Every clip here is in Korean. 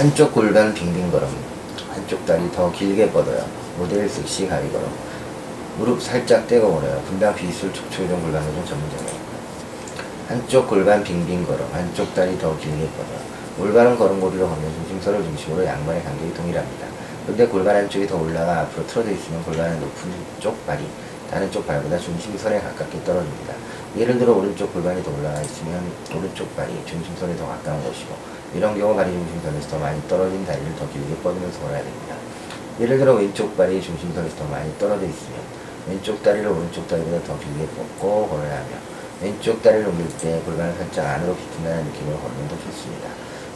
한쪽 골반 빙빙 걸음, 한쪽 다리 더 길게 뻗어요. 모델 섹시 가위 걸음. 무릎 살짝 떼고 걸어요. 분당 비술 촉초이동 골반 교정 전문점이에요. 한쪽 골반 빙빙 걸음, 한쪽 다리 더 길게 뻗어요. 올바른 걸음걸이로 걷는 중심선을 중심으로 양발의 간격이 동일합니다. 근데 골반 한쪽이 더 올라가 앞으로 틀어져 있으면 골반의 높은 쪽 발이 다른 쪽 발보다 중심선에 가깝게 떨어집니다. 예를 들어 오른쪽 골반이 더 올라가 있으면 오른쪽 발이 중심선에 더 가까운 것이고 이런 경우 발이 중심선에서 더 많이 떨어진 다리를 더 길게 뻗으면서 걸어야 됩니다. 예를 들어 왼쪽 발이 중심선에서 더 많이 떨어져 있으면 왼쪽 다리를 오른쪽 다리보다 더 길게 뻗고 걸어야 하며 왼쪽 다리를 옮길 때 골반을 살짝 안으로 비킨다는 느낌으로 걸으면 더 좋습니다.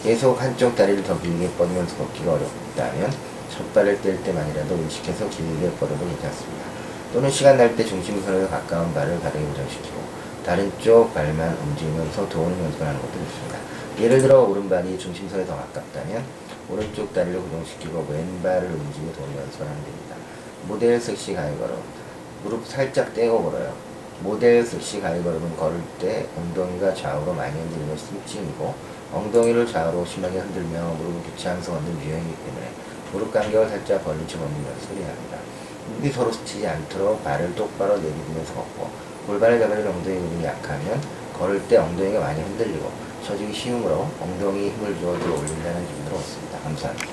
계속 한쪽 다리를 더 길게 뻗으면서 걷기가 어렵다면 첫 발을 뗄 때만이라도 의식해서 길게 뻗어도 괜찮습니다. 또는 시간 날 때 중심선에서 가까운 발을 바르게 고정시키고 다른 쪽 발만 움직이면서 도우는 연습을 하는 것도 좋습니다. 예를 들어 오른발이 중심선에 더 가깝다면 오른쪽 다리를 고정시키고 왼발을 움직이고 도우는 연습을 하면 됩니다. 모델 섹시 가위 걸음 무릎 살짝 떼고 걸어요. 모델 섹시 가위 걸음은 걸을 때 엉덩이가 좌우로 많이 흔들리면 스미칭이고 엉덩이를 좌우로 심하게 흔들며 무릎을 교차하면서 걷는 유형이기 때문에 무릎 간격을 살짝 벌린 채 걷는 연습을 해야 합니다. 무릎이 서로 스치지 않도록 발을 똑바로 내디디면서 걷고 골반을 잡아줄 엉덩이 근육이 약하면 걸을 때 엉덩이가 많이 흔들리고 처지기 쉬우므로 엉덩이 힘을 주어 들어 올린다는 기분으로 걷습니다. 감사합니다.